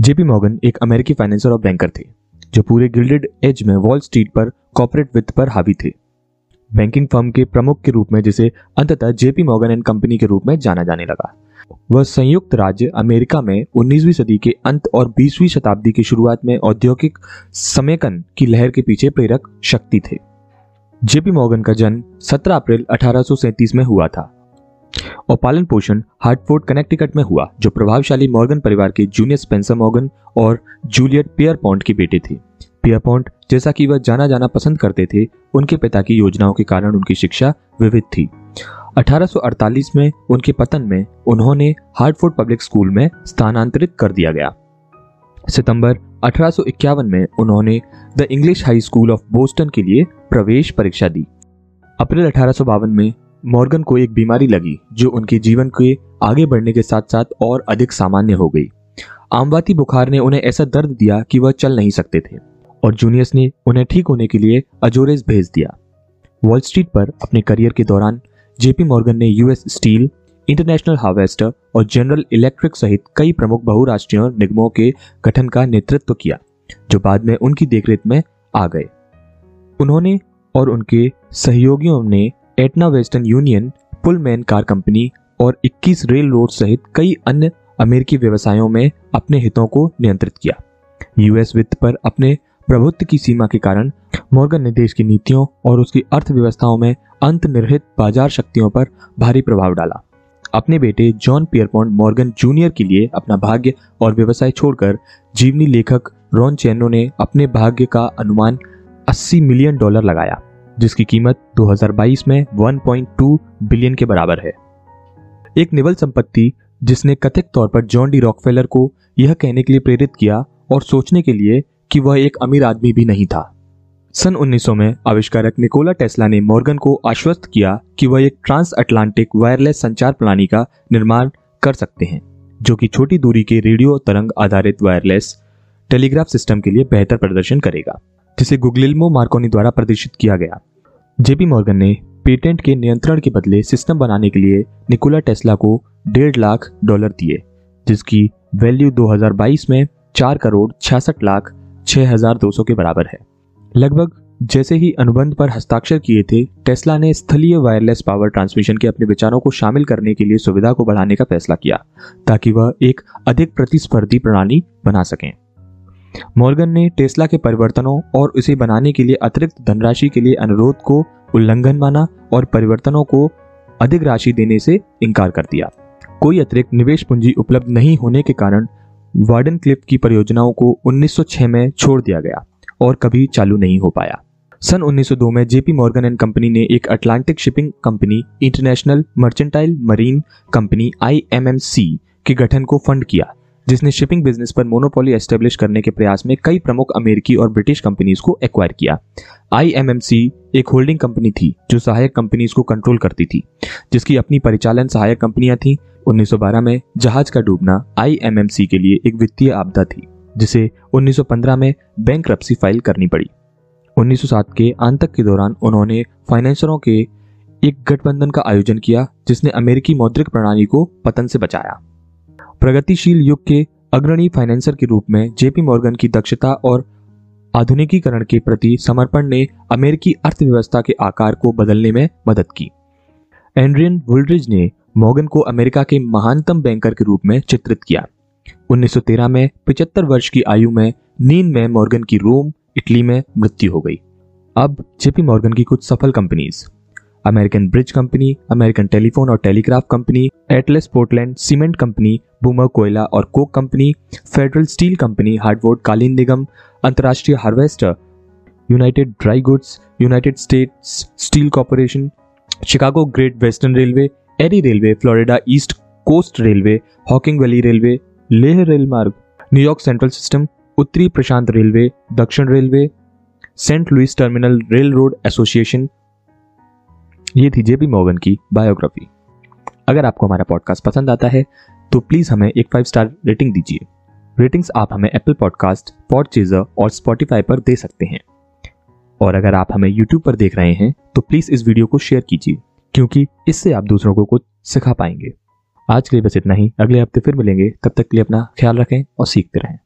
JP Morgan एक अमेरिकी financer और बैंकर थे, जो पूरे गिल्डेड एज में वॉल स्ट्रीट पर कॉर्पोरेट वित्त पर हावी थे। बैंकिंग फर्म के प्रमुख के रूप में, जिसे अंततः जेपी मॉर्गन एंड कंपनी के रूप में जाना जाने लगा। वह संयुक्त राज्य अमेरिका में 19वीं सदी के अंत और 20वीं शताब्दी की शुरुआत में औद्योगिक समेकन की लहर के पीछे प्रेरक शक्ति थे। जेपी मॉर्गन का जन्म 17 अप्रैल अठारह में हुआ था। और पालन पोषण हार्टफोर्ड, कनेक्टिकट में हुआ, जो प्रभावशाली मॉर्गन परिवार के जूनियर स्पेंसर मॉर्गन और जूलियट पियर पॉन्ट के बेटे थे। पियर पॉन्ट जैसा कि वह जाना जाना पसंद करते थे, उनके पिता की योजनाओं के कारण उनकी शिक्षा विविध थी। 1848 में उनके पतन में उन्होंने हार्टफोर्ड पब्लिक स्कूल में स्थानांतरित कर दिया गया। सितंबर अठारह में उन्होंने the English high school of Boston के लिए प्रवेश परीक्षा दी। अप्रैल अठारह में मॉर्गन को एक बीमारी लगी, जो उनके जीवन के आगे बढ़ने के साथ साथ और अधिक सामान्य हो गई। आमवाती बुखार ने उन्हें ऐसा दर्द दिया कि वह चल नहीं सकते थे, और जूनियर्स ने उन्हें ठीक होने के लिए अजोरेस भेज दिया। वॉल स्ट्रीट पर अपने करियर के दौरान, जेपी मॉर्गन ने यूएस स्टील, इंटरनेशनल हार्वेस्टर और जनरल इलेक्ट्रिक सहित कई प्रमुख बहुराष्ट्रीय निगमों के गठन का नेतृत्व किया, जो बाद में उनकी देखरेख में आ गए। उन्होंने और उनके सहयोगियों ने Aetna Western Union, Pullman car company और 21 रेल रोड सहित कई अन्य अमेरिकी व्यवसायों में अपने हितों को नियंत्रित किया। यूएस वित्त पर अपने प्रभुत्व की सीमा के कारण मॉर्गन ने देश की नीतियों और उसकी अर्थव्यवस्थाओं में अंत अंतर्निहित बाज़ार शक्तियों पर भारी प्रभाव डाला। अपने बेटे जॉन पियरपॉन्ड मॉर्गन जूनियर के लिए अपना भाग्य और व्यवसाय छोड़कर जीवनी लेखक रॉन चैनो ने अपने भाग्य का अनुमान 80 मिलियन डॉलर लगाया। जिसकी कीमत 2022 में 1.2 बिलियन के बराबर है। एक निवल संपत्ति जिसने कथित तौर पर जॉन डी रॉकफेलर को यह कहने के लिए प्रेरित किया और सोचने के लिए कि वह एक अमीर आदमी भी नहीं था। सन 1900 में आविष्कारक निकोला टेस्ला ने मॉर्गन को आश्वस्त किया कि वह एक ट्रांस अटलांटिक वायरलेस संचार प्रणाली का निर्माण कर सकते हैं, जो कि छोटी दूरी के रेडियो तरंग आधारित वायरलेस टेलीग्राफ सिस्टम के लिए बेहतर प्रदर्शन करेगा। जिसे गुगलिल्मो मार्कोनी द्वारा प्रदर्शित किया गया। जेपी मॉर्गन ने पेटेंट के नियंत्रण के बदले सिस्टम बनाने के लिए निकोला टेस्ला को डेढ़ लाख डॉलर दिए, जिसकी वैल्यू 2022 में चार करोड़ छियासठ लाख छह हज़ार दो सौ के बराबर है। लगभग जैसे ही अनुबंध पर हस्ताक्षर किए थे, टेस्ला ने स्थलीय वायरलेस पावर ट्रांसमिशन के अपने विचारों को शामिल करने के लिए सुविधा को बढ़ाने का फैसला किया, ताकि वह एक अधिक प्रतिस्पर्धी प्रणाली बना सकें। मॉर्गन ने टेस्ला के परिवर्तनों और उसे बनाने के लिए अतिरिक्त धनराशि के लिए अनुरोध को उल्लंघन माना और परिवर्तनों को अधिक राशि देने से इनकार कर दिया। कोई अतिरिक्त निवेश पूंजी उपलब्ध नहीं होने के कारण वार्डन क्लिफ की परियोजनाओं को 1906 में छोड़ दिया गया और कभी चालू नहीं हो पाया। सन 1902 में जेपी मॉर्गन एंड कंपनी ने एक Atlantic shipping company, international mercantile marine company, IMMC के गठन को फंड किया। जिसने शिपिंग बिज़नेस पर मोनोपोली एस्टेब्लिश करने के प्रयास में कई प्रमुख अमेरिकी और ब्रिटिश कंपनीज़ को एक्वायर किया। आई एक होल्डिंग कंपनी थी, जो सहायक कंपनीज़ को कंट्रोल करती थी, जिसकी अपनी परिचालन सहायक कंपनियाँ थी। 1912 में जहाज़ का डूबना आईएमएमसी के लिए एक वित्तीय आपदा थी, जिसे 1915 में बैंक फ़ाइल करनी पड़ी। 1907 के अंत के दौरान उन्होंने फाइनेंसरों के एक गठबंधन का आयोजन किया, जिसने अमेरिकी मौद्रिक प्रणाली को पतन से बचाया। प्रगतिशील युग के अग्रणी फाइनेंसर के रूप में जेपी मॉर्गन की दक्षता और आधुनिकीकरण के प्रति समर्पण ने अमेरिकी अर्थव्यवस्था के आकार को बदलने में मदद की। एंड्रियन वुलड्रिज ने मॉर्गन को अमेरिका के महानतम बैंकर के रूप में चित्रित किया। 1913 में 75 वर्ष की आयु में नींद में मॉर्गन की रोम, इटली में मृत्यु हो गई। अब जेपी मॉर्गन की कुछ सफल companies American bridge company American telephone और telegraph company Atlas Portland cement company Boomer कोयला और coke company federal steel company Hartford कालीन निगम अंतर्राष्ट्रीय harvester United dry goods United States steel corporation Chicago great western railway Erie railway Florida east coast railway Hocking valley railway Lehigh rail मार्ग New York central system उत्तरी प्रशांत railway दक्षिण railway Saint Louis terminal rail road association ये थी JP Morgan की biography. अगर आपको हमारा पॉडकास्ट पसंद आता है तो प्लीज़ हमें एक फाइव स्टार रेटिंग दीजिए। रेटिंग्स आप हमें एप्पल पॉडकास्ट पॉड चेजर और स्पॉटिफाई पर दे सकते हैं। और अगर आप हमें यूट्यूब पर देख रहे हैं तो प्लीज़ इस वीडियो को शेयर कीजिए, क्योंकि इससे आप दूसरों को कुछ सिखा पाएँगे। आज के लिए बस इतना ही। अगले हफ़्ते फिर मिलेंगे। तब तक के लिए अपना ख्याल रखें और सीखते रहें।